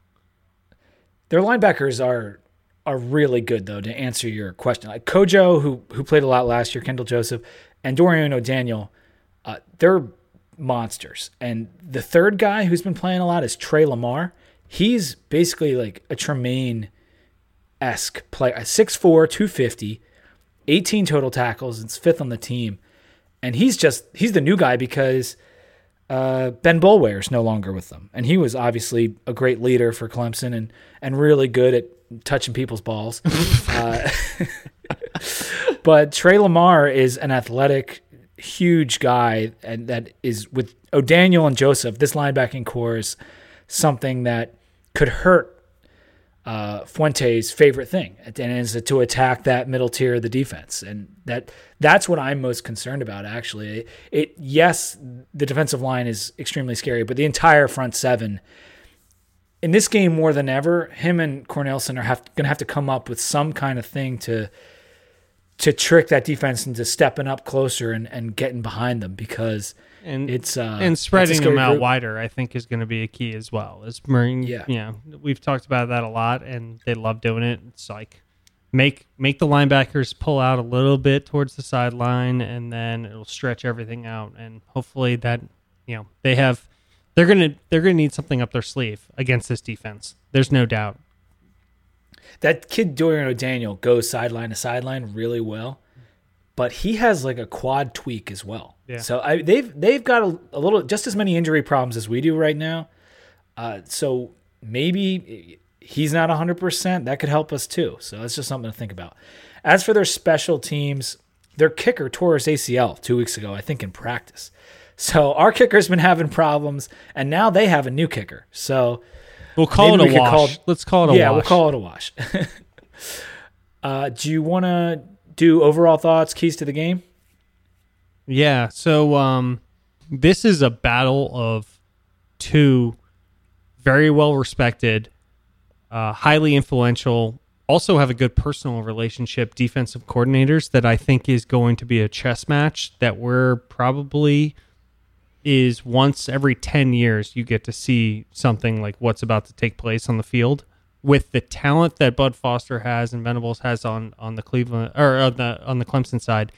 Their linebackers are are really good though. To answer your question, like Kojo, who who played a lot last year, Kendall Joseph, and Dorian O'Daniel, uh, they're monsters. And the third guy who's been playing a lot is Trey Lamar. He's basically like a Tremaine esque player, 6'4", 250, 18 total tackles, It's fifth on the team. And he's just he's the new guy because uh, Ben is no longer with them, and he was obviously a great leader for Clemson and and really good at touching people's balls. uh, but Trey Lamar is an athletic, huge guy, and that is with O'Daniel and Joseph. This linebacking core is something that could hurt uh, Fuente's favorite thing, and is to attack that middle tier of the defense, and that that's what I'm most concerned about. Actually, it, it yes, the defensive line is extremely scary, but the entire front seven in this game more than ever, him and Cornelsen are have, gonna have to come up with some kind of thing to to trick that defense into stepping up closer and, and getting behind them because And it's uh, and spreading them out group. wider, I think, is going to be a key as well. As Marine, Yeah. yeah, we've talked about that a lot, and they love doing it. It's like make make the linebackers pull out a little bit towards the sideline, and then it'll stretch everything out, and hopefully that you know they have they're gonna they're gonna need something up their sleeve against this defense. There's no doubt. That kid Dorian O'Daniel goes sideline to sideline really well, but he has like a quad tweak as well. Yeah. So I, they've they've got a, a little just as many injury problems as we do right now. Uh, so maybe he's not 100%. That could help us too. So that's just something to think about. As for their special teams, their kicker tore his ACL two weeks ago, I think, in practice. So our kicker's been having problems, and now they have a new kicker. So We'll call Maybe it we a wash. call- Let's call it a yeah, wash. we'll call it a wash. uh, do you want to do overall thoughts, keys to the game? Yeah. So um, this is a battle of two very well respected, uh, highly influential, also have a good personal relationship defensive coordinators that I think is going to be a chess match that we're probably is once every 10 years you get to see something like what's about to take place on the field with the talent that Bud Foster has and Venables has on on the Cleveland or on the on the Clemson side.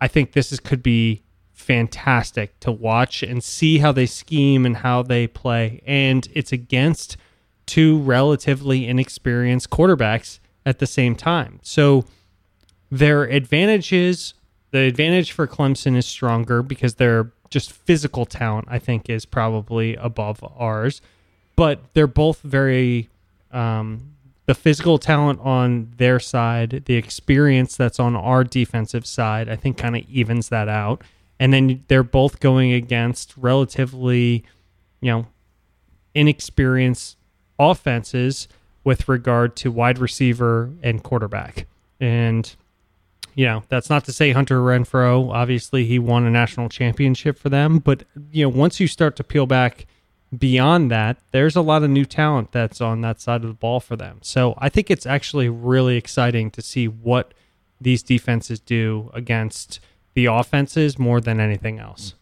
I think this is could be fantastic to watch and see how they scheme and how they play. And it's against two relatively inexperienced quarterbacks at the same time. So their advantages, the advantage for Clemson is stronger because their just physical talent, I think, is probably above ours. But they're both very um, the physical talent on their side, the experience that's on our defensive side, I think kind of evens that out. And then they're both going against relatively, you know, inexperienced offenses with regard to wide receiver and quarterback. And, you know, that's not to say Hunter Renfrow, obviously he won a national championship for them. But, you know, once you start to peel back beyond that, there's a lot of new talent that's on that side of the ball for them. So I think it's actually really exciting to see what these defenses do against the offenses more than anything else.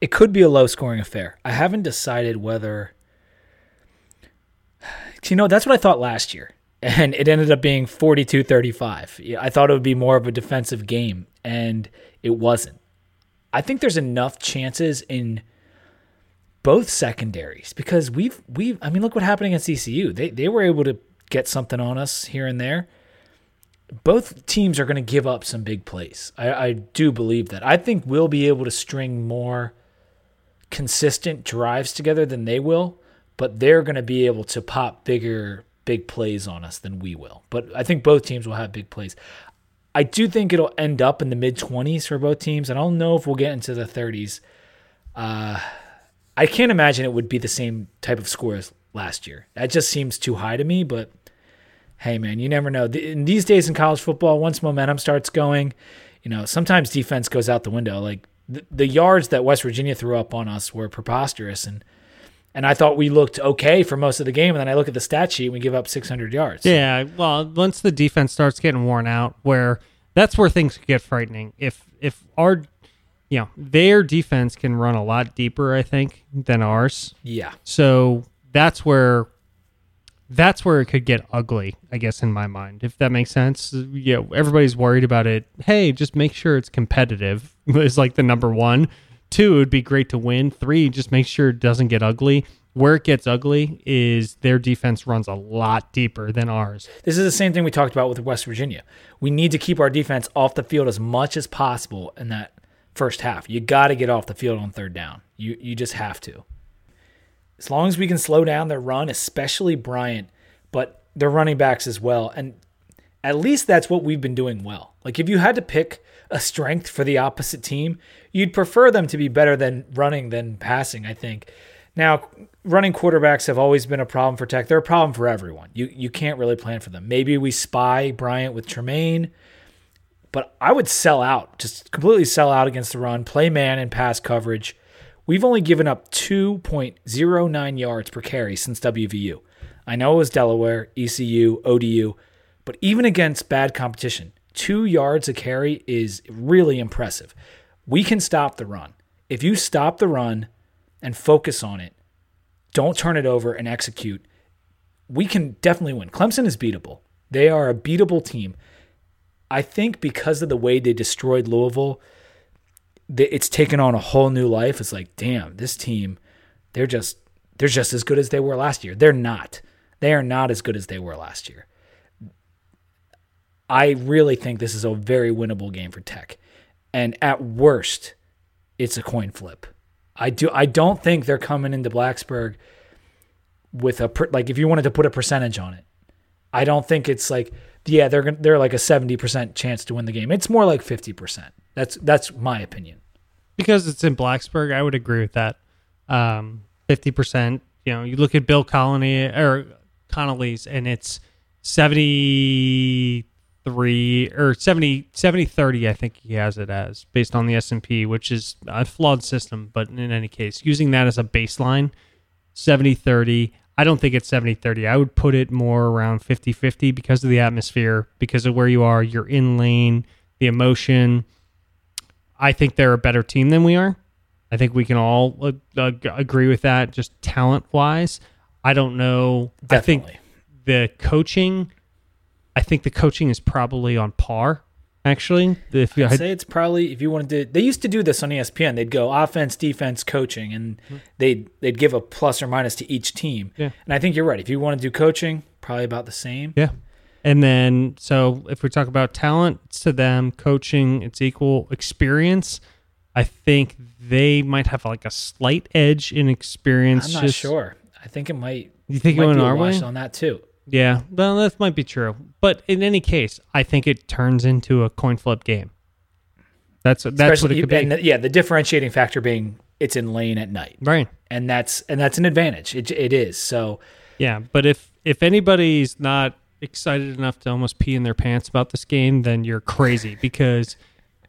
It could be a low scoring affair. I haven't decided whether. You know, that's what I thought last year. And it ended up being 42 35. I thought it would be more of a defensive game, and it wasn't. I think there's enough chances in both secondaries because we've we've I mean look what happened against ECU. They they were able to get something on us here and there. Both teams are going to give up some big plays. I, I do believe that. I think we'll be able to string more consistent drives together than they will, but they're going to be able to pop bigger big plays on us than we will. But I think both teams will have big plays. I do think it'll end up in the mid 20s for both teams. And I don't know if we'll get into the 30s. Uh, I can't imagine it would be the same type of score as last year. That just seems too high to me, but hey, man, you never know. In these days in college football, once momentum starts going, you know, sometimes defense goes out the window. Like the, the yards that West Virginia threw up on us were preposterous, and and I thought we looked okay for most of the game. And then I look at the stat sheet, and we give up 600 yards. Yeah, well, once the defense starts getting worn out, where that's where things get frightening. If if our you know, their defense can run a lot deeper, I think, than ours. Yeah. So that's where that's where it could get ugly, I guess, in my mind, if that makes sense. You know, everybody's worried about it. Hey, just make sure it's competitive is like the number one. Two, it would be great to win. Three, just make sure it doesn't get ugly. Where it gets ugly is their defense runs a lot deeper than ours. This is the same thing we talked about with West Virginia. We need to keep our defense off the field as much as possible, in that first half. You got to get off the field on third down. You you just have to. As long as we can slow down their run, especially Bryant, but their running backs as well. And at least that's what we've been doing well. Like if you had to pick a strength for the opposite team, you'd prefer them to be better than running than passing, I think. Now, running quarterbacks have always been a problem for Tech. They're a problem for everyone. You you can't really plan for them. Maybe we spy Bryant with Tremaine. But I would sell out, just completely sell out against the run, play man and pass coverage. We've only given up 2.09 yards per carry since WVU. I know it was Delaware, ECU, ODU, but even against bad competition, two yards a carry is really impressive. We can stop the run. If you stop the run and focus on it, don't turn it over and execute, we can definitely win. Clemson is beatable. They are a beatable team. I think because of the way they destroyed Louisville, it's taken on a whole new life. It's like, damn, this team, they're just they're just as good as they were last year. They're not. They are not as good as they were last year. I really think this is a very winnable game for Tech. And at worst, it's a coin flip. I do I don't think they're coming into Blacksburg with a like if you wanted to put a percentage on it. I don't think it's like yeah, they're they're like a 70% chance to win the game. It's more like 50%. That's that's my opinion. Because it's in Blacksburg, I would agree with that. Um, 50%, you know, you look at Bill Colony or Connelly's and it's 73 or 70 70 30 I think he has it as based on the S&P, which is a flawed system, but in any case, using that as a baseline, 70 30 I don't think it's 70 30. I would put it more around 50 50 because of the atmosphere, because of where you are. You're in Lane, the emotion. I think they're a better team than we are. I think we can all uh, agree with that. Just talent wise, I don't know. Definitely. I think the coaching, I think the coaching is probably on par. Actually, if you I'd say it's probably if you wanted to. They used to do this on ESPN. They'd go offense, defense, coaching, and hmm. they'd they'd give a plus or minus to each team. Yeah. And I think you're right. If you want to do coaching, probably about the same. yeah, and then so if we talk about talent, it's to them coaching, it's equal experience. I think they might have like a slight edge in experience. I'm not just- sure. I think it might. You think it might went our way? on that too. Yeah, well, that might be true. But in any case, I think it turns into a coin flip game. That's that's what Especially- it could be. the- yeah, the differentiating factor being it's in Lane at night, right. and that's and that's an advantage. It it is. So Yeah, but if if anybody's not excited enough to almost pee in their pants about this game, then you're crazy because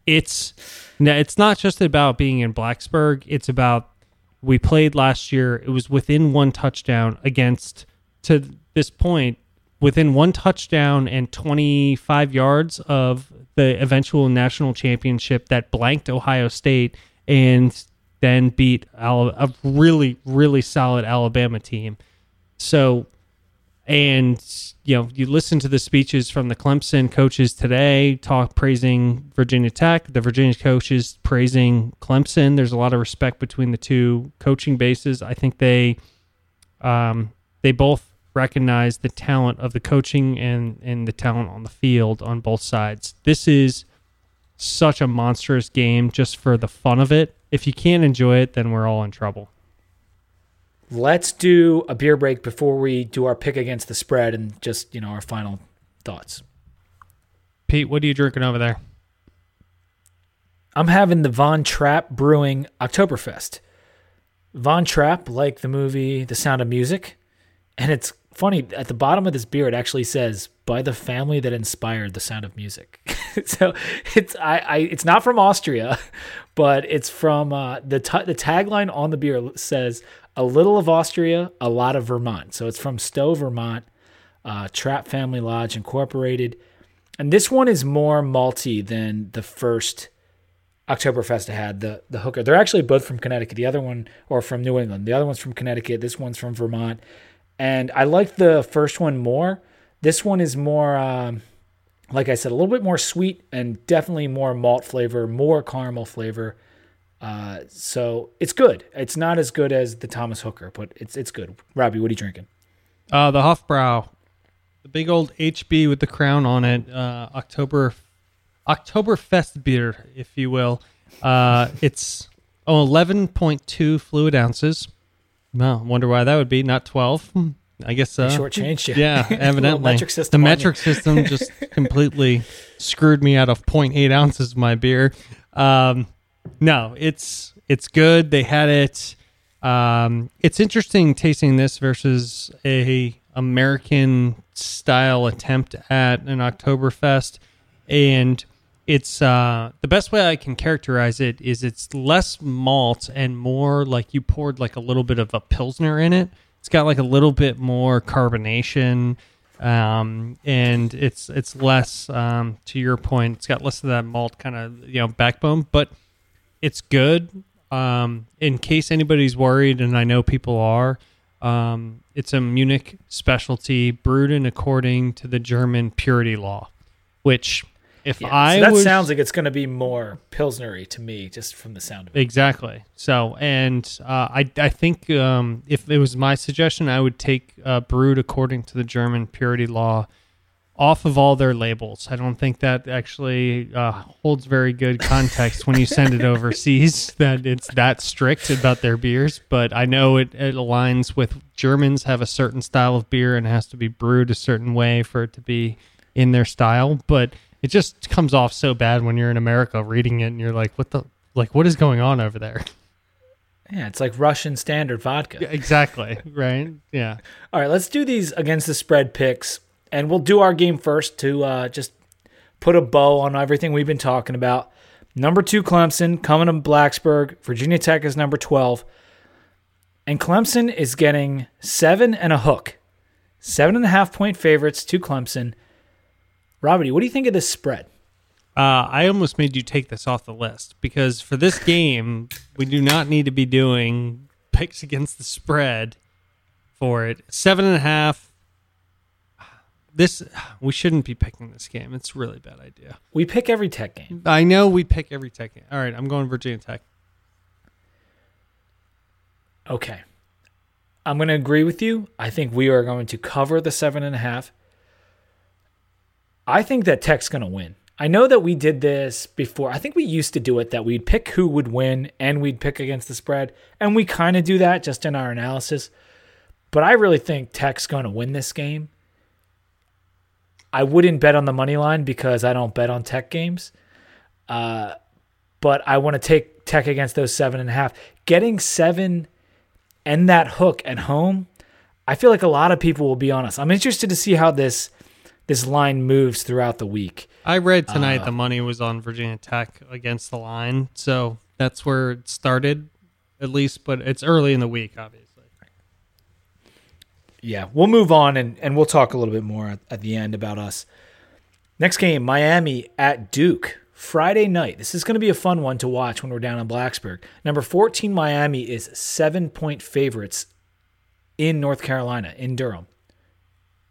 it's it's not just about being in Blacksburg. It's about we played last year. It was within one touchdown against to this point within one touchdown and 25 yards of the eventual national championship that blanked Ohio State and then beat a really really solid Alabama team. So, and you know, you listen to the speeches from the Clemson coaches today, talk praising Virginia Tech. The Virginia coaches praising Clemson. There's a lot of respect between the two coaching bases. I think they, um, they both recognize the talent of the coaching and and the talent on the field on both sides. This is such a monstrous game just for the fun of it. If you can't enjoy it, then we're all in trouble. let's do a beer break before we do our pick against the spread and just you know our final thoughts. Pete, what are you drinking over there? I'm having the Von Trapp Brewing Oktoberfest. Von Trapp, like the movie The Sound of Music, and it's funny at the bottom of this beer it actually says by the family that inspired The Sound of Music. so it's I, I it's not from Austria, but it's from uh, the t- the tagline on the beer says a little of Austria, a lot of Vermont. So it's from Stowe, Vermont, uh, Trapp Family Lodge Incorporated, and this one is more malty than the first. Oktoberfest I had the the hooker. They're actually both from Connecticut. The other one or from New England. The other one's from Connecticut. This one's from Vermont. And I like the first one more. This one is more um, like I said, a little bit more sweet and definitely more malt flavor, more caramel flavor. Uh, so it's good. It's not as good as the Thomas Hooker, but it's it's good. Robbie, what are you drinking? Uh, the Hofbrau, the big old HB with the crown on it. Uh, October, Oktoberfest beer, if you will. Uh, it's oh, 11.2 fluid ounces. Well, wonder why that would be not 12. Hmm, I guess uh, Shortchanged you. Yeah, evidently. metric system the on you. metric system just completely screwed me out of 0.8 ounces of my beer. Um, no, it's it's good. They had it. Um, it's interesting tasting this versus a American style attempt at an Oktoberfest, and it's uh, the best way I can characterize it is it's less malt and more like you poured like a little bit of a pilsner in it. It's got like a little bit more carbonation, um, and it's it's less um, to your point. It's got less of that malt kind of you know backbone, but it's good. Um, in case anybody's worried, and I know people are, um, it's a Munich specialty brewed in according to the German purity law, which if Yeah, I so that was, sounds like it's going to be more pilsnery to me, just from the sound of it. Exactly. So, and uh, I I think um, if it was my suggestion, I would take uh, brewed according to the German purity law off of all their labels. I don't think that actually uh, holds very good context when you send it overseas that it's that strict about their beers. But I know it, it aligns with Germans have a certain style of beer and it has to be brewed a certain way for it to be in their style. But it just comes off so bad when you're in America reading it and you're like, what the like what is going on over there? Yeah, it's like Russian standard vodka. exactly. Right. Yeah. All right, let's do these against the spread picks, and we'll do our game first to uh, just put a bow on everything we've been talking about. Number two, Clemson coming to Blacksburg. Virginia Tech is number twelve, and Clemson is getting seven and a hook, seven and a half point favorites to Clemson. Robbie, what do you think of this spread? Uh, I almost made you take this off the list because for this game, we do not need to be doing picks against the spread for it. Seven and a half. This we shouldn't be picking this game. It's a really bad idea. We pick every tech game. I know we pick every tech game. All right, I'm going Virginia Tech. Okay. I'm going to agree with you. I think we are going to cover the seven and a half. I think that Tech's going to win. I know that we did this before. I think we used to do it that we'd pick who would win and we'd pick against the spread. And we kind of do that just in our analysis. But I really think Tech's going to win this game. I wouldn't bet on the money line because I don't bet on Tech games. Uh, but I want to take Tech against those seven and a half. Getting seven and that hook at home, I feel like a lot of people will be on us. I'm interested to see how this this line moves throughout the week. I read tonight uh, the money was on Virginia Tech against the line, so that's where it started, at least. But it's early in the week, obviously. Yeah, we'll move on and, and we'll talk a little bit more at, at the end about us. Next game, Miami at Duke. Friday night. This is going to be a fun one to watch when we're down in Blacksburg. Number 14, Miami is seven point favorites in North Carolina, in Durham.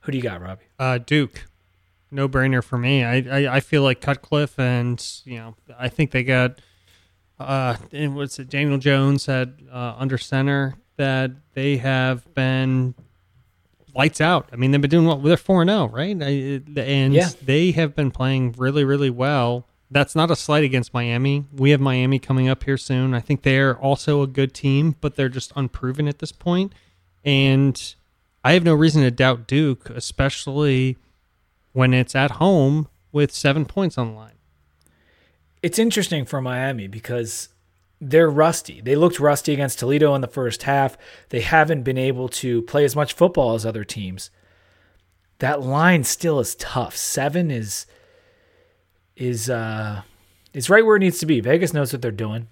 Who do you got, Robbie? Uh, Duke. No brainer for me. I, I, I feel like Cutcliffe and, you know, I think they got, uh, and what's it, Daniel Jones had uh, under center that they have been lights out. I mean, they've been doing well. They're 4 and 0, right? And yeah. they have been playing really, really well that's not a slight against Miami. We have Miami coming up here soon. I think they're also a good team, but they're just unproven at this point. And I have no reason to doubt Duke, especially when it's at home with seven points on the line. It's interesting for Miami because they're rusty. They looked rusty against Toledo in the first half. They haven't been able to play as much football as other teams. That line still is tough. Seven is is uh, is right where it needs to be. Vegas knows what they're doing.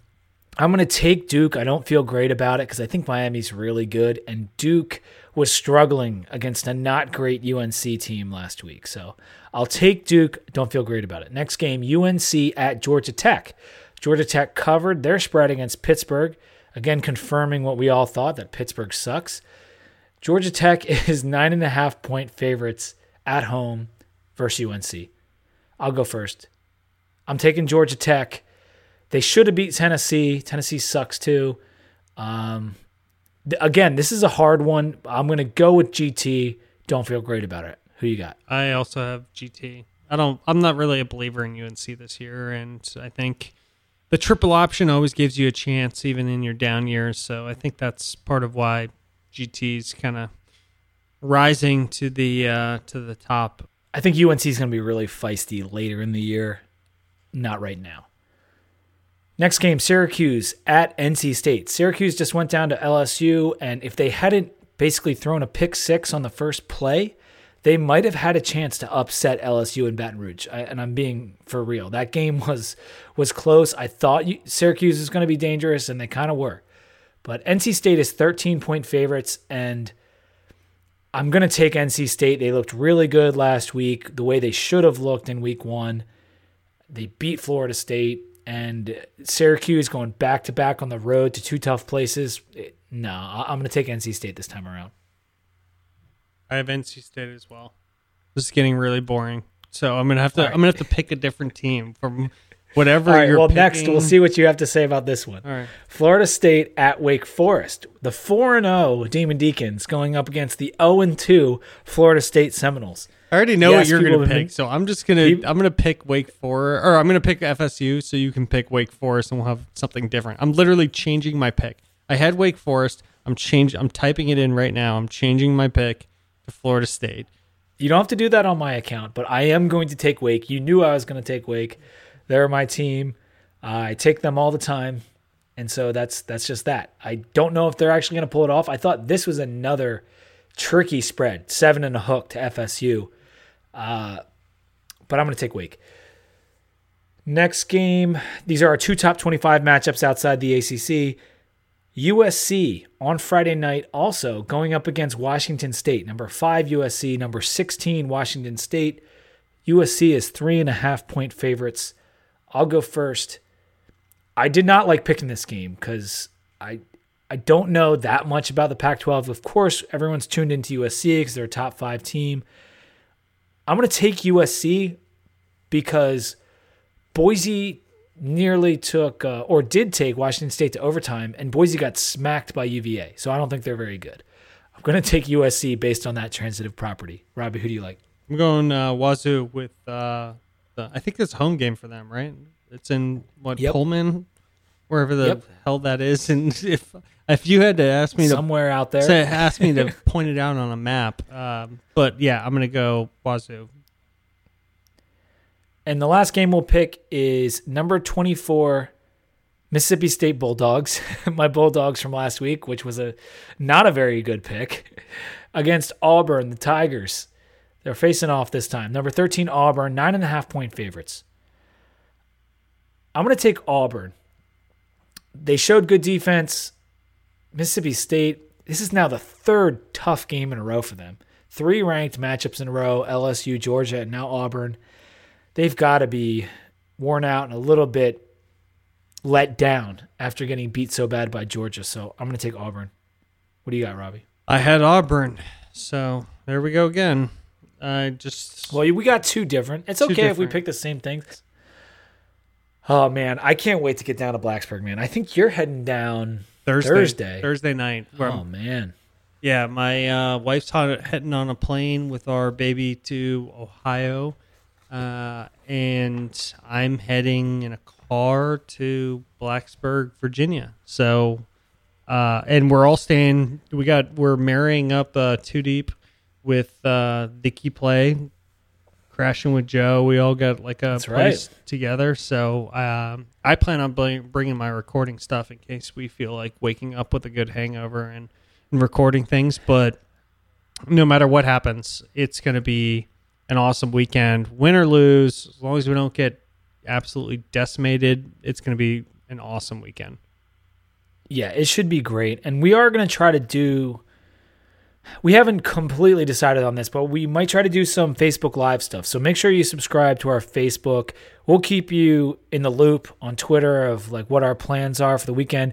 I'm going to take Duke. I don't feel great about it because I think Miami's really good, and Duke was struggling against a not great UNC team last week. So I'll take Duke. Don't feel great about it. Next game, UNC at Georgia Tech. Georgia Tech covered their spread against Pittsburgh, again confirming what we all thought that Pittsburgh sucks. Georgia Tech is nine and a half point favorites at home versus UNC. I'll go first. I'm taking Georgia Tech. They should have beat Tennessee. Tennessee sucks too. Um, again, this is a hard one. I'm going to go with GT. Don't feel great about it. Who you got? I also have GT. I don't. I'm not really a believer in UNC this year, and I think the triple option always gives you a chance, even in your down years. So I think that's part of why GT's kind of rising to the uh, to the top. I think UNC is going to be really feisty later in the year. Not right now. Next game, Syracuse at NC State. Syracuse just went down to LSU, and if they hadn't basically thrown a pick six on the first play, they might have had a chance to upset LSU in Baton Rouge. I, and I'm being for real. That game was was close. I thought Syracuse was going to be dangerous, and they kind of were. But NC State is 13 point favorites, and I'm going to take NC State. They looked really good last week, the way they should have looked in week one. They beat Florida State and Syracuse going back to back on the road to two tough places. No, I'm going to take NC State this time around. I have NC State as well. This is getting really boring. So I'm gonna have to right. I'm gonna have to pick a different team from whatever All right, you're well picking. next we'll see what you have to say about this one. All right. Florida State at Wake Forest. The 4 and 0 Demon Deacons going up against the 0 and 2 Florida State Seminoles. I already know yes, what you're going to pick, so I'm just going to I'm going to pick Wake Forest or I'm going to pick FSU so you can pick Wake Forest and we'll have something different. I'm literally changing my pick. I had Wake Forest. I'm change I'm typing it in right now. I'm changing my pick to Florida State. You don't have to do that on my account, but I am going to take Wake. You knew I was going to take Wake. They're my team. I take them all the time, and so that's that's just that. I don't know if they're actually going to pull it off. I thought this was another tricky spread, seven and a hook to FSU. Uh, but I'm going to take Wake. Next game, these are our two top 25 matchups outside the ACC. USC on Friday night, also going up against Washington State. Number five, USC. Number 16, Washington State. USC is three and a half point favorites I'll go first. I did not like picking this game because I I don't know that much about the Pac-12. Of course, everyone's tuned into USC because they're a top five team. I'm going to take USC because Boise nearly took uh, or did take Washington State to overtime, and Boise got smacked by UVA. So I don't think they're very good. I'm going to take USC based on that transitive property. Robbie, who do you like? I'm going uh, Wazoo with. Uh, the, I think it's home game for them, right? It's in what Yep. Pullman, wherever the Yep. hell that is. And if if you had to ask me to Somewhere out there. say, ask me to point it out on a map, um, but yeah, I'm gonna go Wazoo. And the last game we'll pick is number 24 Mississippi State Bulldogs, my Bulldogs from last week, which was a not a very good pick, against Auburn, the Tigers. They're facing off this time. Number 13 Auburn, nine and a half point favorites. I'm going to take Auburn. They showed good defense. Mississippi State, this is now the third tough game in a row for them. Three ranked matchups in a row LSU, Georgia, and now Auburn they've got to be worn out and a little bit let down after getting beat so bad by Georgia. So I'm going to take Auburn. What do you got, Robbie? I had Auburn, so there we go again. I just Well, we got two different. It's okay if we pick the same things. Oh man, I can't wait to get down to Blacksburg, man. I think you're heading down. Thursday Thursday. Thursday night. Oh man, Yeah, my uh, wife's heading on a plane with our baby to Ohio, uh, and I'm heading in a car to Blacksburg, Virginia. So, uh, and we're all staying. We got we're marrying up uh, two deep with uh, the key play, crashing with Joe. We all got like a That's place together. So um, I plan on bringing my recording stuff in case we feel like waking up with a good hangover and, and recording things. But no matter what happens, it's going to be an awesome weekend. Win or lose, as long as we don't get absolutely decimated, it's going to be an awesome weekend. yeah, it should be great. And we are going to try to do. We haven't completely decided on this, but we might try to do some Facebook Live stuff. So make sure you subscribe to our Facebook. We'll keep you in the loop on Twitter of like what our plans are for the weekend.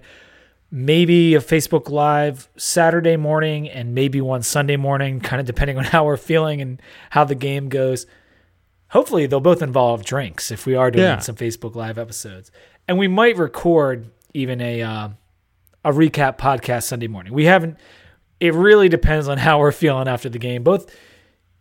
Maybe a Facebook Live Saturday morning and maybe one Sunday morning, kind of depending on how we're feeling and how the game goes. Hopefully, they'll both involve drinks if we are doing Yeah. some Facebook Live episodes, and we might record even a uh, a recap podcast Sunday morning. We haven't. It really depends on how we're feeling after the game. Both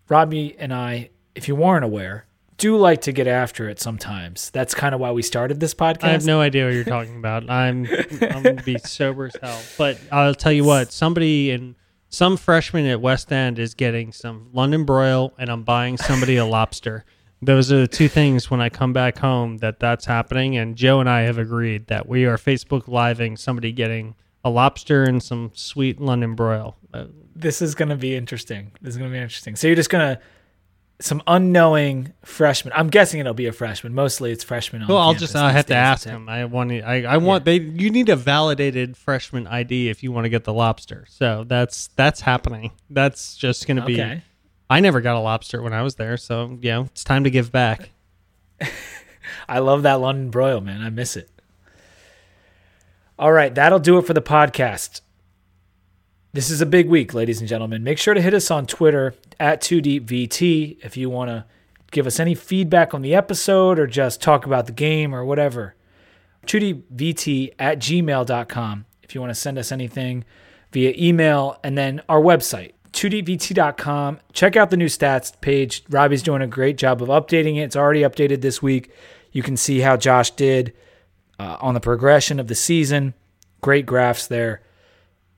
Robbie and I, if you weren't aware, do like to get after it sometimes. That's kind of why we started this podcast. I have no idea what you're talking about. I'm I'm gonna be sober as hell. But I'll tell you what, somebody in some freshman at West End is getting some London broil, and I'm buying somebody a lobster. Those are the two things when I come back home that that's happening. And Joe and I have agreed that we are Facebook living somebody getting a lobster and some sweet London broil. Uh, this is going to be interesting. This is going to be interesting. So you're just going to some unknowing freshman. I'm guessing it'll be a freshman. Mostly it's freshmen. On Well, I'll just I have to ask him. I want to, I, I want they you need a validated freshman ID if you want to get the lobster. So that's that's happening. That's just going to be. Okay. I never got a lobster when I was there, so you know it's time to give back. I love that London broil, man. I miss it. All right, that'll do it for the podcast. This is a big week, ladies and gentlemen. Make sure to hit us on Twitter at 2DeepVT if you want to give us any feedback on the episode or just talk about the game or whatever. 2DeepVT at gmail.com if you want to send us anything via email and then our website 2dvt.com check out the new stats page robbie's doing a great job of updating it it's already updated this week you can see how josh did uh, on the progression of the season great graphs there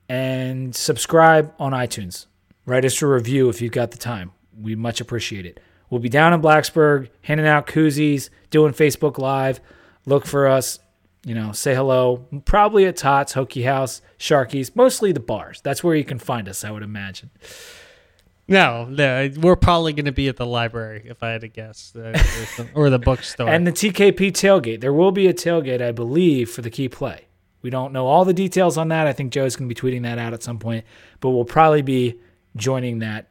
and subscribe on itunes write us a review if you've got the time we much appreciate it we'll be down in blacksburg handing out koozies doing facebook live look for us you know, say hello. Probably at Tots, Hokie House, Sharky's, mostly the bars. That's where you can find us, I would imagine. No, no we're probably going to be at the library if I had to guess, uh, or, the, or the bookstore. And the TKP tailgate. There will be a tailgate, I believe, for the key play. We don't know all the details on that. I think Joe's going to be tweeting that out at some point, but we'll probably be joining that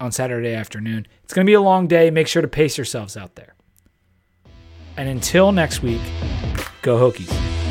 on Saturday afternoon. It's going to be a long day. Make sure to pace yourselves out there. And until next week, go Hokies.